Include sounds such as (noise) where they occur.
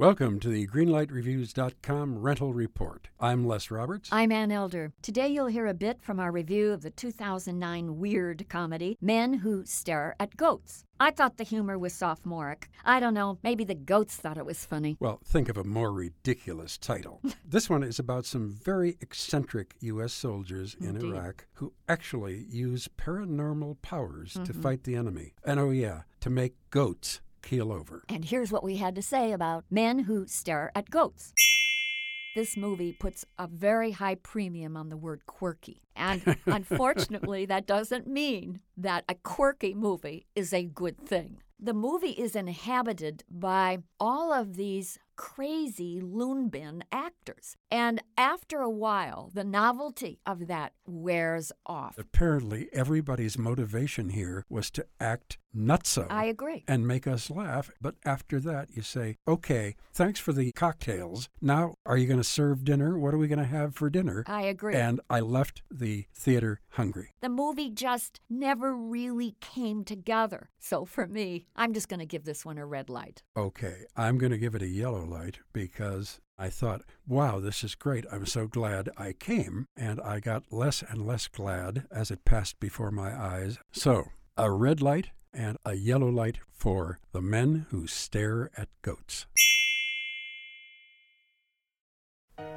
Welcome to the GreenlightReviews.com rental report. I'm Les Roberts. I'm Ann Elder. Today you'll hear a bit from our review of the 2009 weird comedy, Men Who Stare at Goats. I thought the humor was sophomoric. I don't know, maybe the goats thought it was funny. Well, think of a more ridiculous title. (laughs) this one is about some very eccentric U.S. soldiers in Indeed. Iraq who actually use paranormal powers to Mm-hmm. fight the enemy. And oh, yeah, to make goats keel over. And here's what we had to say about Men Who Stare at Goats. This movie puts a very high premium on the word quirky. And (laughs) unfortunately, that doesn't mean that a quirky movie is a good thing. The movie is inhabited by all of these crazy loon bin actors. And after a while, the novelty of that wears off. Apparently, everybody's motivation here was to act nutso. I agree. and make us laugh. But after that, you say, okay, thanks for the cocktails. Now, are you going to serve dinner? What are we going to have for dinner? I agree. And I left the theater hungry. the movie just never really came together. So for me, I'm just going to give this one a red light. Okay, I'm going to give it a yellow light because I thought, wow, this is great. I'm so glad I came. And I got less and less glad as it passed before my eyes. So, a red light and a yellow light for the men who stare at goats.